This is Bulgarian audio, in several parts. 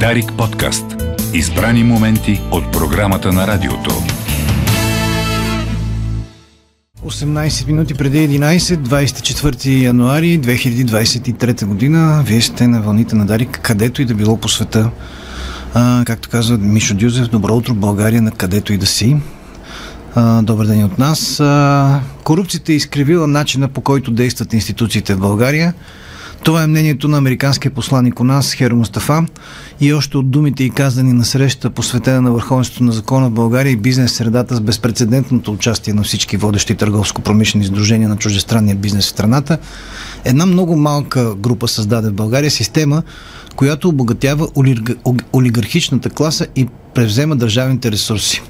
Дарик подкаст. Избрани моменти от програмата на радиото. 18 минути преди 11, 24 януари 2023 година. Вие сте на вълните на Дарик, където и да било по света. А, както казва Мишо Дюзев, добро утро България, на където и да си. А, добър ден от нас. А, корупцията е изкривила начина по който действат институциите в България. Това е мнението на американския посланник у нас Херо Мустафа и още от думите и казани на среща посветена на върховенството на закона в България и бизнес средата с безпредседентното участие на всички водещи търговско-промишлени издружения на чуждестранния бизнес в страната. Една много малка група създаде в България система, която обогатява олигархичната класа и превзема държавните ресурси.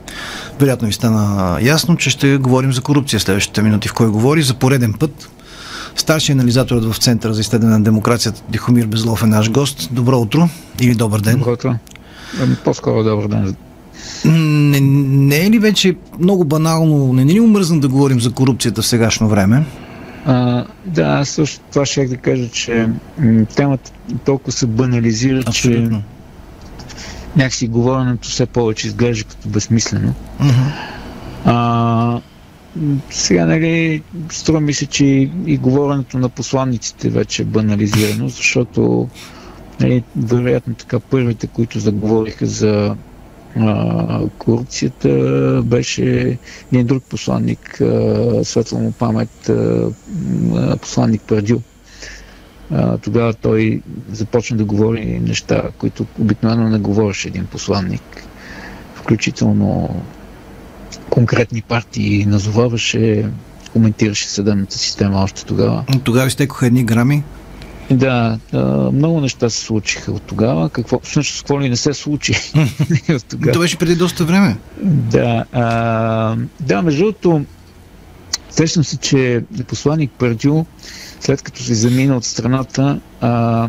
Вероятно ви стана ясно, че ще говорим за корупция следващите минути, в кой говори за пореден път Старши анализаторът в Центъра за изследване на демокрацията Дихомир Безлов е наш гост. Добро утро или добър ден. Добро утро. Ами, по-скоро добър ден. Не, не е ли вече много банално, не е ли умръзна да говорим за корупцията в сегашно време? А, да, аз също това ще да кажа, че темата толкова се банализира, Абсолютно. че някакси говоренето все повече изглежда като безсмислено. Uh-huh. А, сега, нали, струва ми се, че и, говоренето на посланниците вече е банализирано, защото нали, вероятно така първите, които заговориха за а, корупцията, беше един друг посланник, светла му памет, а, посланник Пардил. А, тогава той започна да говори неща, които обикновено не говореше един посланник, включително конкретни партии назоваваше, коментираше съдебната система още тогава. Тогава изтекоха едни грами? Да, да, много неща се случиха от тогава. Какво, всъщност, какво ли не се случи от тогава? Това беше преди доста време. Да, а, да между другото, сещам се, че посланник Пърдю, след като се замина от страната, а,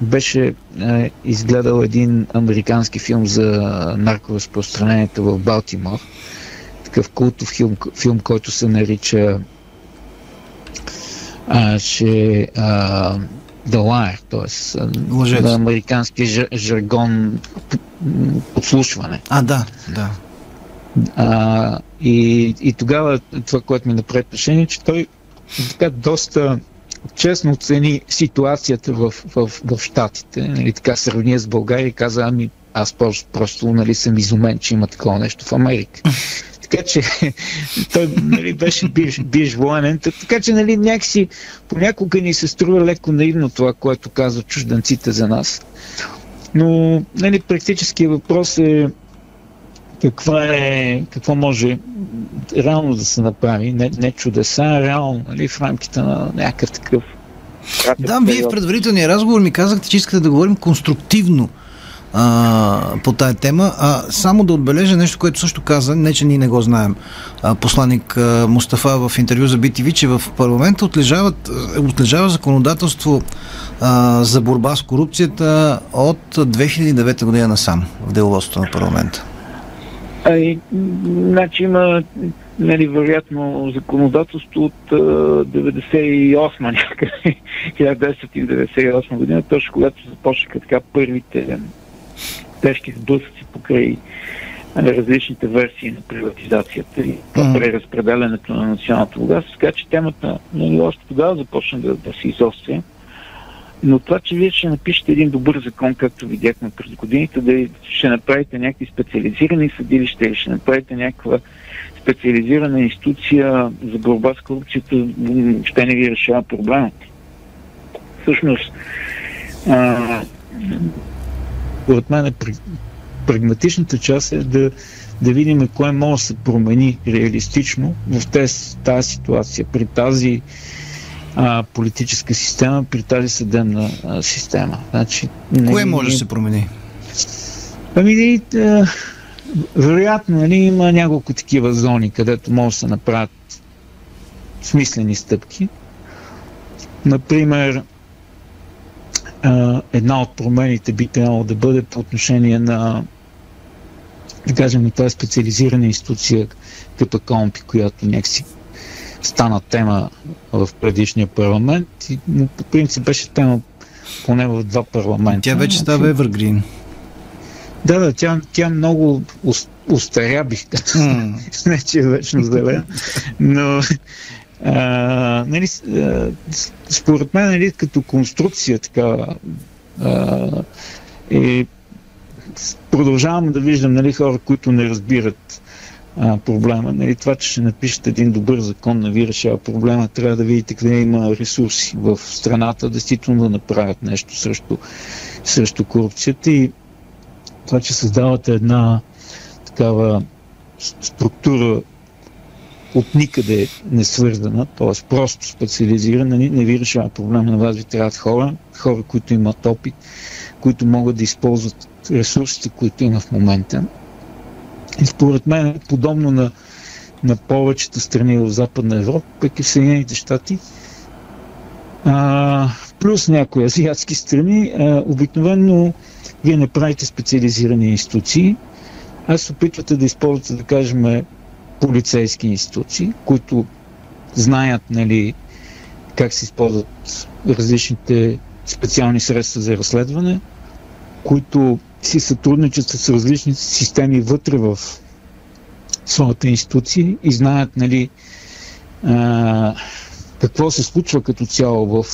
беше а, изгледал един американски филм за наркоразпространението в Балтимор такъв култов филм, филм който се нарича а, че а, The Liar, т.е. на американски жаргон подслушване. А, да, да. А, и, и тогава това, което ми направи впечатление, че той така доста честно оцени ситуацията в, в, в Штатите. Нали, така сравни с България и каза, ами аз просто, просто нали, съм изумен, че има такова нещо в Америка. Така че той нали, беше биш, биш военен. Така че нали, някакси понякога ни се струва леко наивно това, което казват чужданците за нас. Но нали, практически въпрос е каква е, какво може реално да се направи, не, не чудеса, а реално, нали, в рамките на някакъв такъв. Да, вие в предварителния разговор ми казахте, че искате да говорим конструктивно а, по тая тема. А, само да отбележа нещо, което също каза, не че ние не го знаем, а, посланник а, Мустафа в интервю за BTV, че в парламента отлежават, отлежава законодателство а, за борба с корупцията от 2009 година насам в деловодството на парламента. Ай, значи има нали, вероятно законодателство от 98 някъде, 1998 година, точно когато започнаха така първите тежки сблъсъци покрай различните версии на приватизацията и mm. преразпределянето на националното богатство. Така че темата нали, още тогава започна да, да се изостря. Но това, че вие ще напишете един добър закон, както видяхме през годините, да ще направите някакви специализирани съдилища или ще направите някаква специализирана институция за борба с корупцията, ще не ви решава проблемът. Всъщност, а, според мен прагматичната част е да, да видим кое може да се промени реалистично в тези, тази ситуация, при тази а, политическа система, при тази съдебна а, система. Значи, не, кое може да се промени? Ами, да, вероятно, нали, има няколко такива зони, където може да се направят смислени стъпки. Например, една от промените би трябвало да бъде по отношение на да кажем, тази специализирана институция като КОМПИ, която някакси стана тема в предишния парламент и по принцип беше тема поне в два парламента. Тя вече става Evergreen. Да, да, тя, тя много устаря, бих казал. Mm. Не, че е вечно зелена. Но нали, според мен, нали, като конструкция, така, е, продължавам да виждам нали, хора, които не разбират а, проблема. Нали, това, че ще напишете един добър закон, не ви решава проблема. Трябва да видите къде има ресурси в страната, действително да направят нещо срещу, срещу корупцията и това, че създавате една такава структура от никъде не свързана, т.е. просто специализирана, не, не ви решава проблема. На вас ви трябват хора, хора, които имат опит, които могат да използват ресурсите, които има в момента. И според мен, подобно на, на повечето страни в Западна Европа, пък и в Съединените щати, а, плюс някои азиатски страни, а, обикновено вие не правите специализирани институции, а се опитвате да използвате, да кажем, полицейски институции, които знаят нали, как се използват различните специални средства за разследване, които си сътрудничат с различни системи вътре в своята институция и знаят нали, а, какво се случва като цяло в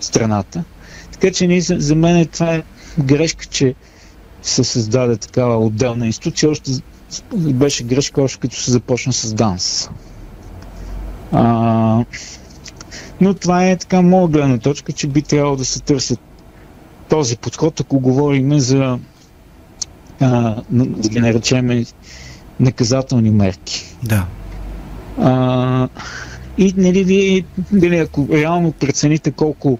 страната. Така че за, за мен това е грешка, че се създаде такава отделна институция. Още беше грешка, още като се започна с ДАНС. А, но това е така моя гледна точка, че би трябвало да се търсят този подход, ако говорим за а, да ги наречем наказателни мерки. Да. А, и нали, вие, нали, ако реално прецените колко,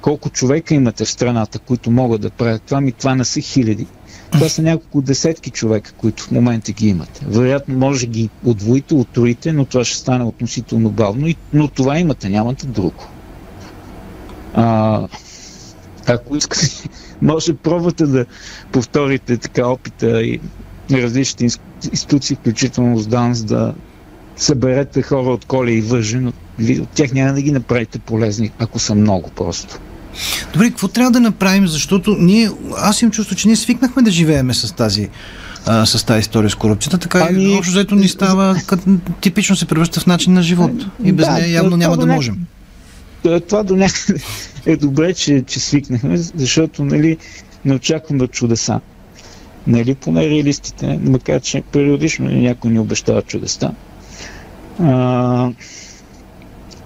колко човека имате в страната, които могат да правят това, ми това не са хиляди. Това са няколко десетки човека, които в момента ги имате. Вероятно може ги отвоите, отроите, но това ще стане относително бавно. Но това имате, нямате друго. А, ако искате, може пробвате да повторите така опита и различните институции, включително с ДАНС, да съберете хора от коли и въжи, но от тях няма да ги направите полезни, ако са много просто. Добре, какво трябва да направим, защото ние, аз имам чувство, че ние свикнахме да живееме с тази а, с тази история с корупцията, така ами, и общо взето ни става, като, типично се превръща в начин на живот. И без да, нея явно няма да можем. Това до някъде е добре, че, че свикнахме, защото нали, не очакваме чудеса. Нали, поне реалистите, макар че периодично някой ни обещава чудеса. А,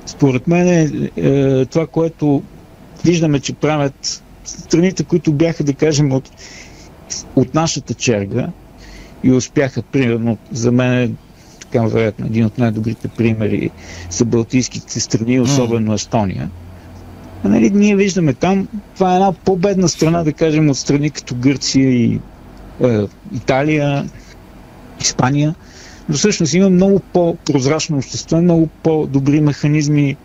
според мен е, е, това, което виждаме, че правят страните, които бяха, да кажем, от, от нашата черга и успяха, примерно, за мен така вероятно един от най-добрите примери са Балтийските страни, особено Естония. А, нали, ние виждаме там, това е една по-бедна страна, да кажем, от страни като Гърция и е, Италия, Испания, но всъщност има много по-прозрачно общество, много по-добри механизми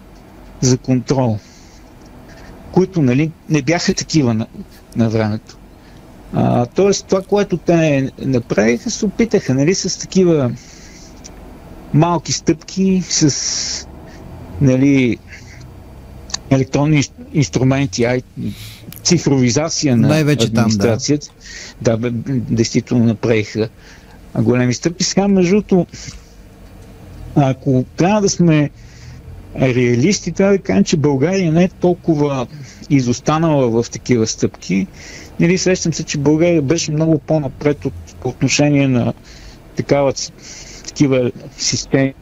за контрол които нали, не бяха такива на, на времето. А, тоест, това, което те направиха, се опитаха нали, с такива малки стъпки, с нали, електронни инструменти, ай, цифровизация на Най-вече администрацията. Там, да. да, действително направиха големи стъпки. Сега, между ако трябва да сме реалисти, трябва да кажем, че България не е толкова изостанала в такива стъпки. Нали, срещам се, че България беше много по-напред от, по отношение на такава, такива системи.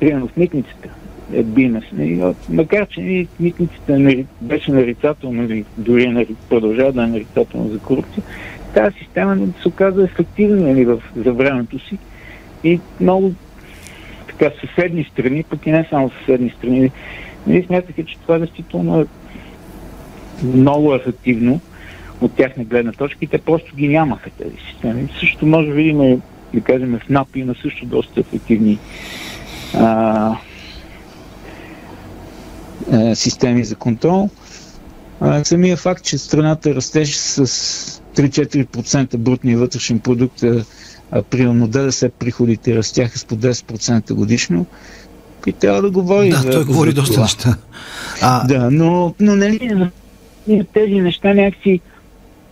Примерно в митницата е бинес. Нали, макар, че нали, митницата нали, беше нарицателно, нали, дори нали, продължава да е нарицателно за корупция, тази система нали, се оказа ефективна нали, в, за времето си и много така съседни страни, пък и не само съседни страни, нали, смятаха, че това действително е много ефективно от тяхна гледна точка и те просто ги нямаха тези системи. Също може да видим, да кажем, в НАП има също доста ефективни а, а, системи за контрол. А, самия факт, че страната растеше с 3-4% брутния вътрешен продукт, а, примерно ДДС приходите растяха с по 10% годишно, и трябва да говори. Да, за, той говори за доста неща. А... Да, но, но нали, тези неща някакси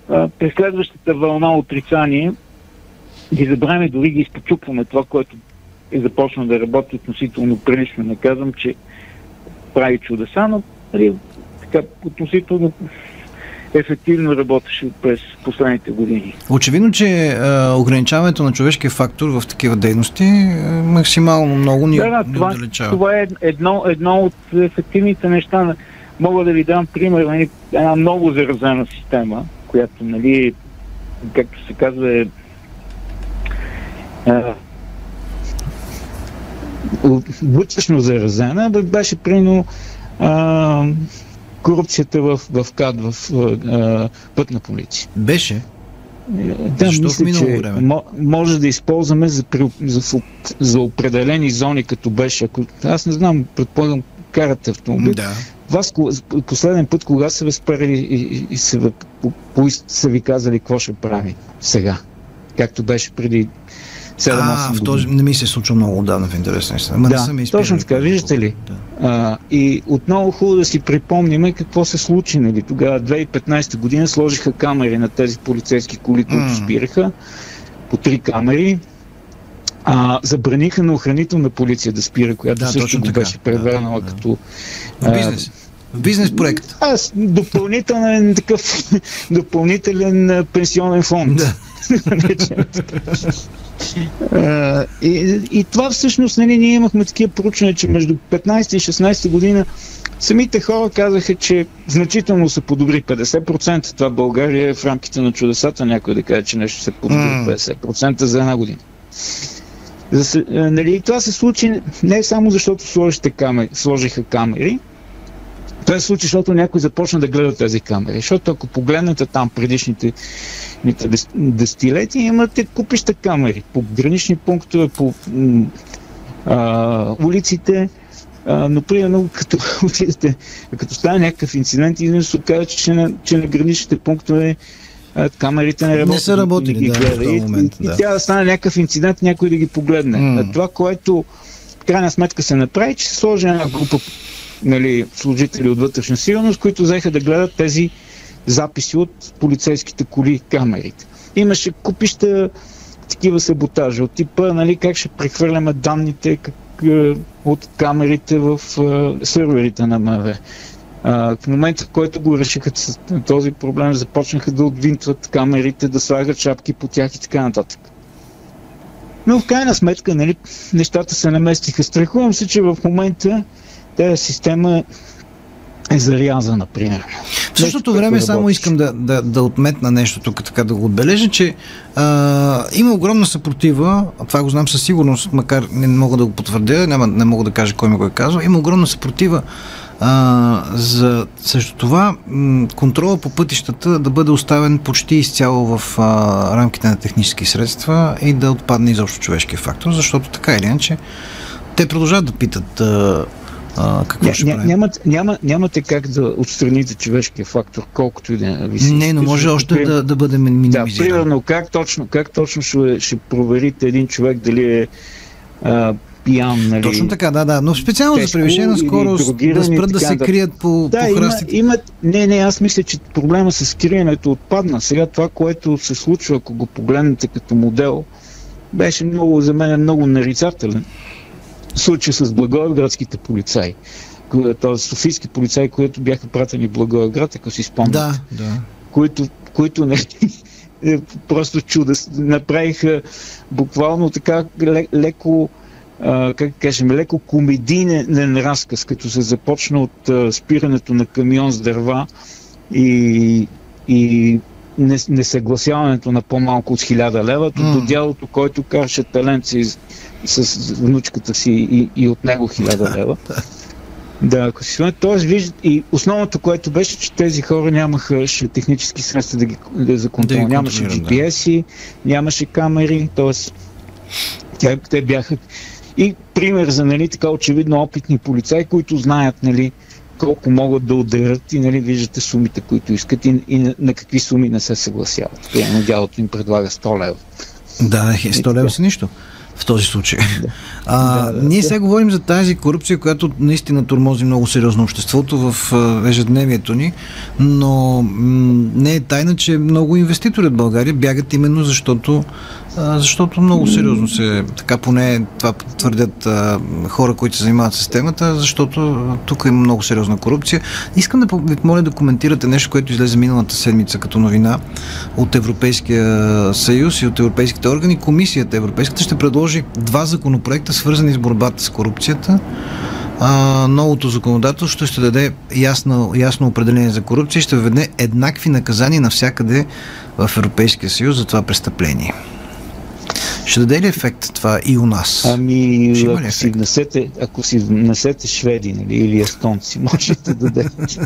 а, през следващата вълна отрицание ги забравяме, дори ги изпочупваме това, което е започнал да работи относително прилично. Не казвам, че прави чудеса, но нали, така, относително ефективно работеше през последните години. Очевидно, че е, ограничаването на човешкия фактор в такива дейности е, максимално много ни, да, да, това. Това е едно, едно от ефективните неща. Мога да ви дам пример, нали, една много заразена система, която, нали, както се казва, е, е вътрешно заразена, беше прино корупцията в, в КАД, в а, пътна полиция. Беше? Да, Защо мисля, че време? може да използваме за, за, за определени зони, като беше. Ако, аз не знам, предполагам, карате автомобил. Да. Вас последен път, кога са възпарили и, и, и са, са ви казали какво ще прави сега? Както беше преди 7 А, в този не ми се случва много отдавна в интересна истина. Да, не точно така, виждате ли? Да. А, и отново хубаво да си припомним какво се случи. Нали? Тогава, 2015 година, сложиха камери на тези полицейски коли, които mm. спираха, по три камери. А, забраниха на охранителна полиция да спира, която да, също го беше превърнала да, да, като... Бизнес. Бизнес проект. Аз допълнителен такъв допълнителен пенсионен фонд. Да. и, и това всъщност, нали, ние имахме такива проучвания, че между 15 и 16 година самите хора казаха, че значително се подобри 50%. Това България е в рамките на чудесата, някой да каже, че нещо се подобри 50% за една година. За, нали, и това се случи не само защото сложиха камери, сложиха камери, това се случи, защото някой започна да гледа тези камери. Защото ако погледнете там предишните десетилетия, имате купища камери по гранични пунктове, по а, улиците, а, но примерно като отидете, като стане някакъв инцидент, и се оказа, че че на граничните пунктове камерите не работят. Не са работили, да, в този момент. И, да. и тя да стане някакъв инцидент, някой да ги погледне. Mm. Това, което в крайна сметка се направи, че се сложи една група нали, служители от вътрешна сигурност, които взеха да гледат тези записи от полицейските коли, камерите. Имаше купища такива саботажи от типа, нали, как ще прехвърляме данните как, е, от камерите в е, серверите на МВР. В момента, в който го решиха този проблем, започнаха да отвинтват камерите, да слагат шапки по тях и така нататък. Но в крайна сметка, нали, нещата се наместиха. Страхувам се, че в момента тази система е заряза, например. В същото време само искам да, да, да отметна нещо тук, така да го отбележа, че а, има огромна съпротива, това го знам със сигурност, макар не мога да го потвърдя, няма, не мога да кажа кой ми го е казал, има огромна съпротива а, за също това м- контрола по пътищата да бъде оставен почти изцяло в а, рамките на технически средства и да отпадне изобщо човешкия фактор, защото така или иначе те продължават да питат а, а, какво ня, ще ня, нямат, няма, нямате как да отстраните човешкия фактор, колкото и да ви Не, но може още пример, да, да бъде минимизиран. Да, примерно, как точно, как точно ще, ще проверите един човек дали е а, пиян, нали? Точно така, да, да. Но специално за превишена скорост да спрат да се крият по, да, по храстите. Има, има, не, не, аз мисля, че проблема с криенето отпадна. Сега това, което се случва, ако го погледнете като модел, беше много, за мен много нарицателен случай с Благоевградските полицаи. Т.е. софийски полицаи, които бяха пратени в Благоевград, ако си спомняте. Да, да. Които, които не, е, просто чудо направиха буквално така леко а, как кажем, леко комедийен разказ, като се започна от а, спирането на камион с дърва и, и несъгласяването на по-малко от 1000 лева, mm. до дялото, който караше талент си с внучката си и, и от него 1000 лева. Да, ако си спомняте, т.е. виждат и основното, което беше, че тези хора нямаха технически средства да ги да за контрол. Да нямаше GPS-и, да. нямаше камери, т.е. Те, те бяха и пример за нали, така очевидно опитни полицаи, които знаят нали, колко могат да ударят и нали, виждате сумите, които искат и, и на, какви суми не се съгласяват. Примерно дялото им предлага 100 лева. Да, 100 лева са нищо в този случай. Да. А, да, да, ние сега говорим за тази корупция, която наистина тормози много сериозно обществото в ежедневието ни, но м- не е тайна, че много инвеститори от България бягат именно защото защото много сериозно се, така поне това твърдят а, хора, които се занимават с темата, защото тук има много сериозна корупция. Искам да ви моля да коментирате нещо, което излезе миналата седмица като новина от Европейския съюз и от европейските органи. Комисията Европейската ще предложи два законопроекта, свързани с борбата с корупцията а, новото законодателство ще даде ясно, ясно определение за корупция и ще введе еднакви наказания навсякъде в Европейския съюз за това престъпление. Ще даде ли ефект това и у нас? Ами, ако си, внесете, ако си внесете шведи нали, или естонци, можете да дадете.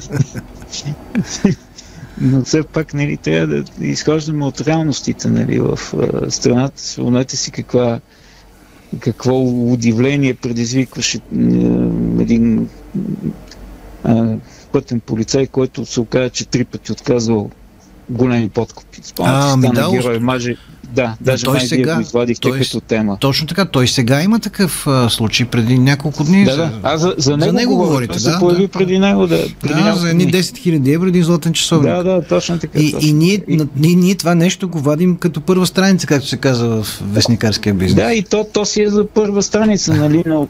Но все пак нали, трябва да изхождаме от реалностите нали, в страната. Спомнете си каква какво удивление предизвикваше един а, пътен полицай, който се оказа, че три пъти отказвал големи подкупи. Спомняте, стана да, герой, маже, да, даже той сега, го извадихте той, като тема. Точно така, той сега има такъв а, случай преди няколко дни. Да, да. А за, за, него, за него говорите, да. се появи да. преди него, да. Преди да, за едни 10 000 евро, един златен часовник. Да, да, точно така. И, точно. и, ние, и... И, ние това нещо го вадим като първа страница, както се казва в вестникарския бизнес. Да, и то, то си е за първа страница, нали, но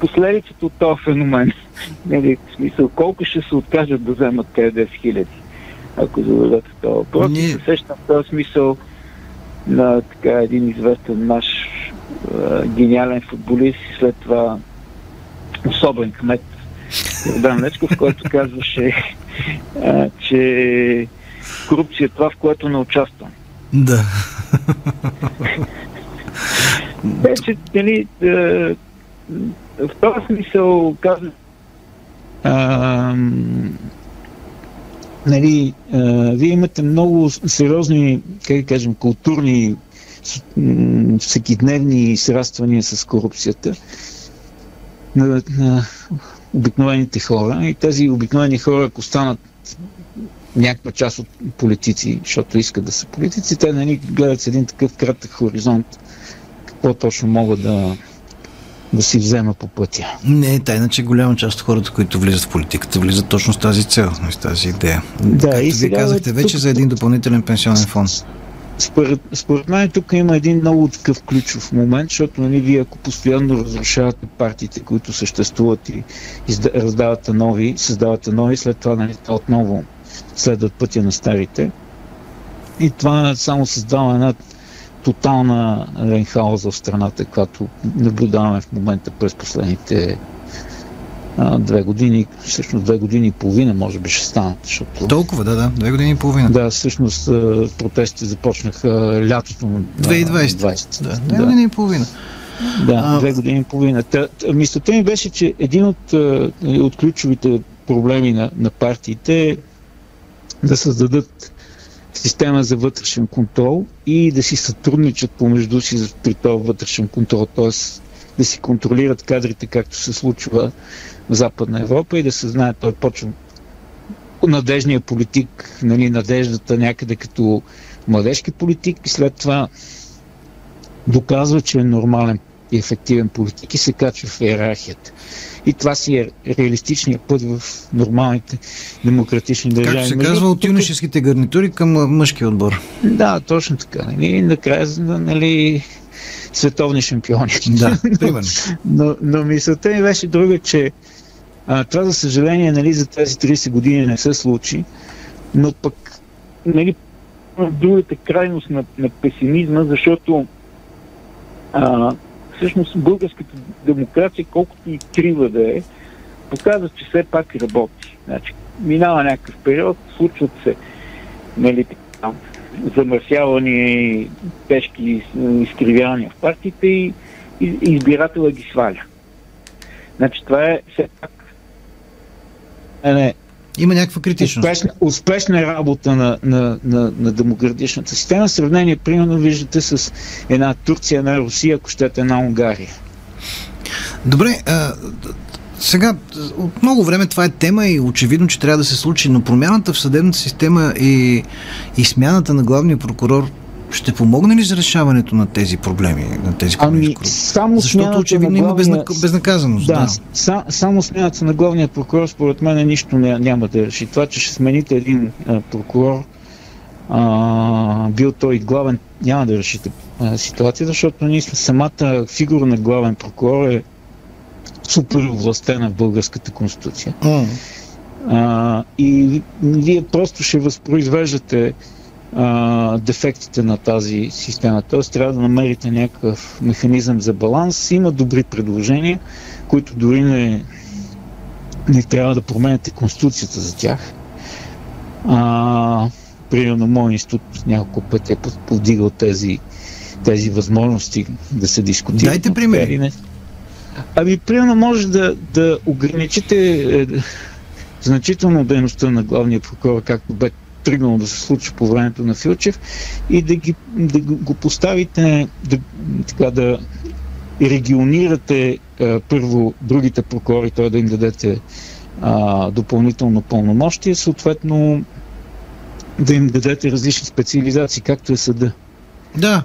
последицата от този феномен. Нали, в смисъл, колко ще се откажат да вземат тези 10 хиляди, ако зададете това въпрос. Ние... се сещам в този смисъл на така един известен наш а, гениален футболист и след това особен кмет Йордан Лечков, който казваше, а, че корупция е това, в което не участвам. Да. Вече, нали, в този смисъл казвам, нали, а, вие имате много сериозни, как кажем, културни, всекидневни сраствания с корупцията на, на обикновените хора. И тези обикновени хора, ако станат някаква част от политици, защото искат да са политици, те нали, гледат с един такъв кратък хоризонт какво точно могат да, да си взема по пътя. Не е тайна, че голяма част от хората, които влизат в политиката, влизат точно с тази цел, с тази идея. Да, Както и сега, вие казахте вече тук... за един допълнителен пенсионен фонд. Според, според мен тук има един много такъв ключов момент, защото нали, вие ако постоянно разрушавате партиите, които съществуват и изда, раздавате нови, създавате нови, след това нали, отново следват пътя на старите. И това само създава една тотална ренхауза в страната, която наблюдаваме в момента през последните а, две години, всъщност две години и половина, може би ще станат. Защото... Толкова, да, да, две години и половина. Да, всъщност протестите започнаха лятото на 2020. 20. Да, две да. години и половина. Да, а... две години и половина. Та, мислята ми беше, че един от, от ключовите проблеми на, на партиите е да създадат система за вътрешен контрол и да си сътрудничат помежду си при този вътрешен контрол, т.е. да си контролират кадрите, както се случва в Западна Европа и да се знае, той почва надежния политик, нали, надеждата някъде като младежки политик и след това доказва, че е нормален и ефективен политик и се качва в иерархията. И това си е реалистичният път в нормалните демократични държави. Както се казва от юношеските гарнитури към мъжки отбор. Да, точно така. Нали, накрая нали, световни шампиони. Да, примерно. но, но мисълта ми беше друга, че а, това за съжаление нали, за тези 30 години не се случи, но пък нали, другата крайност на, на песимизма, защото а, всъщност българската демокрация, колкото и крива да е, показва, че все пак работи. Значи, минава някакъв период, случват се нали, замърсявания и тежки изкривявания в партиите и, и избиратела ги сваля. Значи това е все пак не, не, има някаква критичност. Успешна, успешна е работа на, на, на, на демократичната система. Сравнение, примерно, виждате с една Турция, една Русия, ако щете една Унгария. Добре, а, сега, от много време това е тема и очевидно, че трябва да се случи, но промяната в съдебната система и, и смяната на главния прокурор ще помогне ли за решаването на тези проблеми, на тези? Ами, само Защото очевидно главния... има безнаказаност. Да, да. Са, само смяната на главния прокурор, според мен, нищо не, няма да реши. Това, че ще смените един а, прокурор, а, бил той главен, няма да решите а, ситуацията, защото ние самата фигура на главен прокурор е супер властена в българската конституция. А, и вие просто ще възпроизвеждате а, дефектите на тази система. Тоест трябва да намерите някакъв механизъм за баланс. Има добри предложения, които дори не, не трябва да променяте конституцията за тях. А, примерно, моят институт няколко пъти е повдигал тези, тези възможности да се дискутират. Дайте примери. Ами, примерно, може да, да ограничите е, значително дейността на главния прокурор, както бе тръгнало да се случи по времето на Филчев и да, ги, да го поставите, да, така да регионирате а, първо другите прокурори, т.е. да им дадете а, допълнително пълномощие, съответно да им дадете различни специализации, както е съда. Да.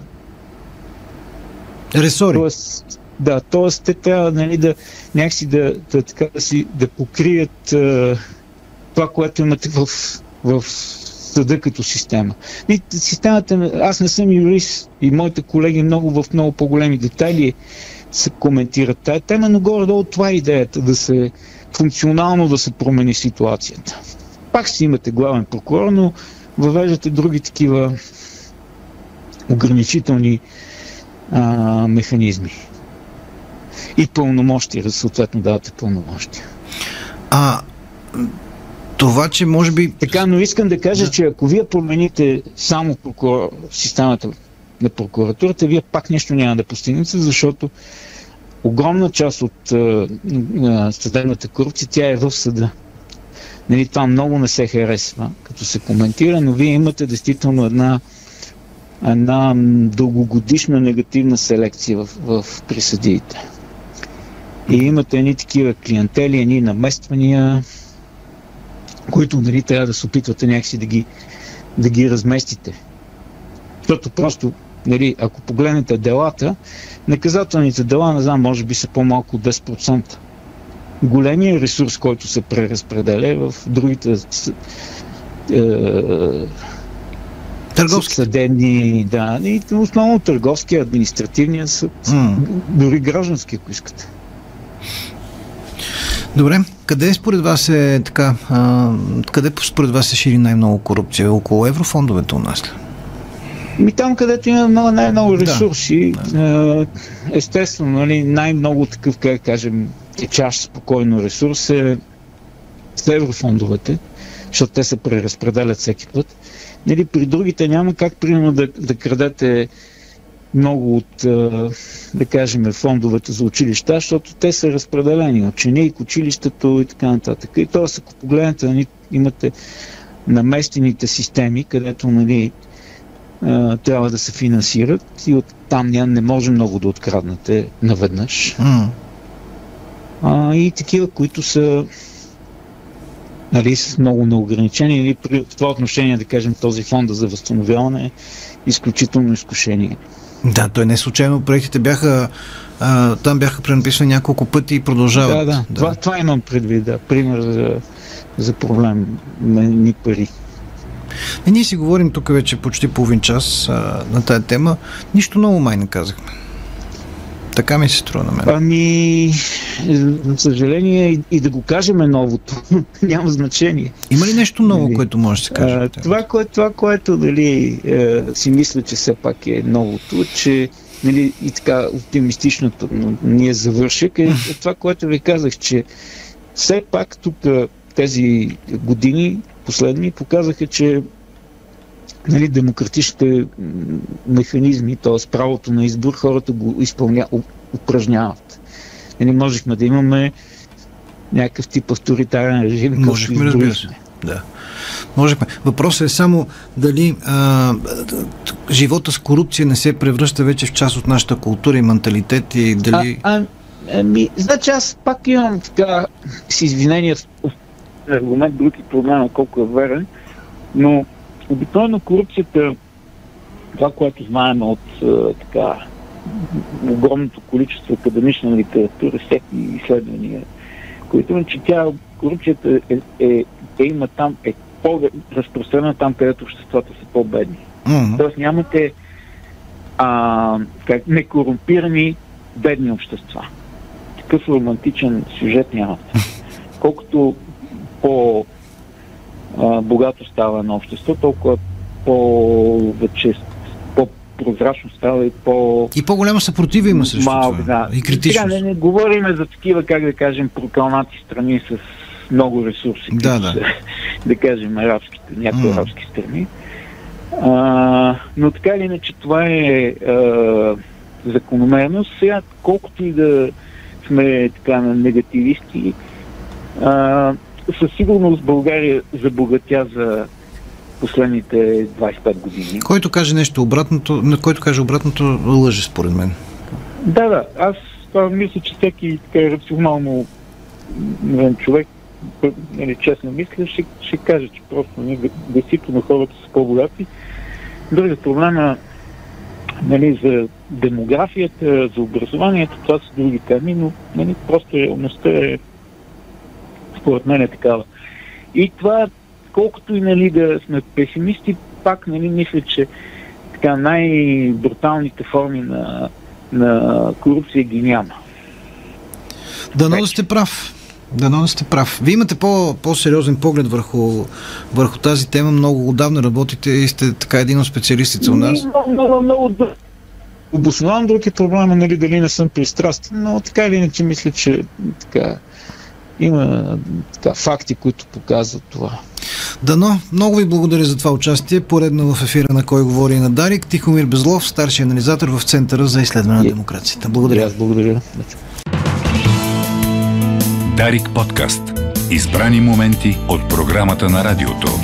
Ресори. Тоест, да, т.е. те трябва нали, да някакси да, да, така, да, си, да покрият а, това, което имате в, в съда като система. И системата, аз не съм юрист и моите колеги много в много по-големи детайли се коментират тая тема, но горе-долу това е идеята, да се функционално да се промени ситуацията. Пак си имате главен прокурор, но въвеждате други такива ограничителни а, механизми. И пълномощия, съответно давате пълномощия. А това, че може би... Така, но искам да кажа, Да. че ако вие промените само прокурор, системата на прокуратурата, вие пак нещо няма да постигнете, защото огромна част от а, а, съдебната корупция, тя е в съда. Нали, това много не се харесва, като се коментира, но вие имате действително една, една дългогодишна негативна селекция в, в присъдиите. И имате едни такива клиентели, едни намествания, които нали, трябва да се опитвате някакси да ги, да ги разместите. Защото просто, нали, ако погледнете делата, наказателните дела, не знам, може би са по-малко от 10%. Големия ресурс, който се преразпределя е в другите е, Търговски. съдебни, да, и основно търговския, административния съд, М. дори граждански, ако искате. Добре, къде според вас е така, а, къде според вас се шири най-много корупция? Около еврофондовете у нас ли? Ми там, където има много, най-много Да. ресурси, е, естествено, нали, най-много такъв, как да кажем, течащ спокойно ресурс е с еврофондовете, защото те се преразпределят всеки път. Нали, при другите няма как, примерно, да, да крадете много от, да кажем, фондовете за училища, защото те са разпределени. Ученик, училището и така нататък. И т.е. ако погледнете, нали, имате наместените системи, където нали, трябва да се финансират и от там не може много да откраднете наведнъж. М. А, и такива, които са нали, с много неограничени. Или в това отношение, да кажем, този фонд за възстановяване е изключително изкушение. Да, той не случайно проектите бяха а, там бяха пренаписани няколко пъти и продължават. Да, да. Това, това имам предвид, да. Пример за, за проблем на ни пари. И ние си говорим тук вече почти половин час а, на тая тема. Нищо ново май не казахме. Така ми се струва на мен. Ами, за съжаление, и, и да го кажем новото, няма значение. Има ли нещо ново, Нали, което може да се каже? А, това, кое, това, което нали, е, си мисля, че все пак е новото, че нали, и така оптимистичното но ние завърших, е, е това, което ви казах, че все пак тук тези години последни показаха, че нали, демократичните механизми, т.е. правото на избор, хората го изпълня, упражняват. Нали, можехме да имаме някакъв тип авторитарен режим. Можехме, разбира се. Да. Можехме. Въпросът е само дали а, живота с корупция не се превръща вече в част от нашата култура и менталитет и дали... А, а, ами, значи аз пак имам така с извинения в аргумент, други проблема, колко е верен, но обикновено корупцията, това, което знаем от а, така огромното количество академична литература, всеки изследвания, които че тя, корупцията е, е, е, има там, е по-разпространена там, където обществата са по-бедни. Мгм. Тоест нямате а, как, некорумпирани бедни общества. Такъв романтичен сюжет нямате. Колкото по а, богато става едно общество, толкова по-вече по-прозрачно става и по И по-голяма съпротива има срещу малко, това. да. И Сега критичност. не, не говорим за такива, как да кажем, прокалнати страни с много ресурси, Да, да. са, да кажем, арабските, някои М. арабски страни. А, но така или иначе това е а, закономерност. Сега, колкото и да сме така на негативисти, а, със сигурност България забогатя за последните 25 години. Който каже нещо обратното, на който каже обратното, лъже според мен. Да, да. Аз това мисля, че всеки така рационално човек, нали, честно мисля, ще, ще каже, че просто нали, действително хората са по-богати. Другият проблем е нали, за демографията, за образованието, това са други теми, но нали, просто реалността е според мен е такава. И това, колкото и нали, да сме песимисти, пак нали, мисля, че така най-бруталните форми на, на корупция ги няма. Дано да сте прав. Дано да сте прав. Вие имате по, по-сериозен поглед върху, върху тази тема. Много отдавна работите и сте така един от специалистите у нас. Много, много, много дълго. Обосновавам друг е проблема, нали, дали не съм пристрастен, но така или иначе мисля, че така, има така, факти, които показват това. Дано, много ви благодаря за това участие. Поредно в ефира на Кой говори на Дарик. Тихомир Безлов, старши анализатор в Центъра за изследване на демокрацията. Благодаря. аз благодаря. Дарик подкаст. Избрани моменти от програмата на радиото.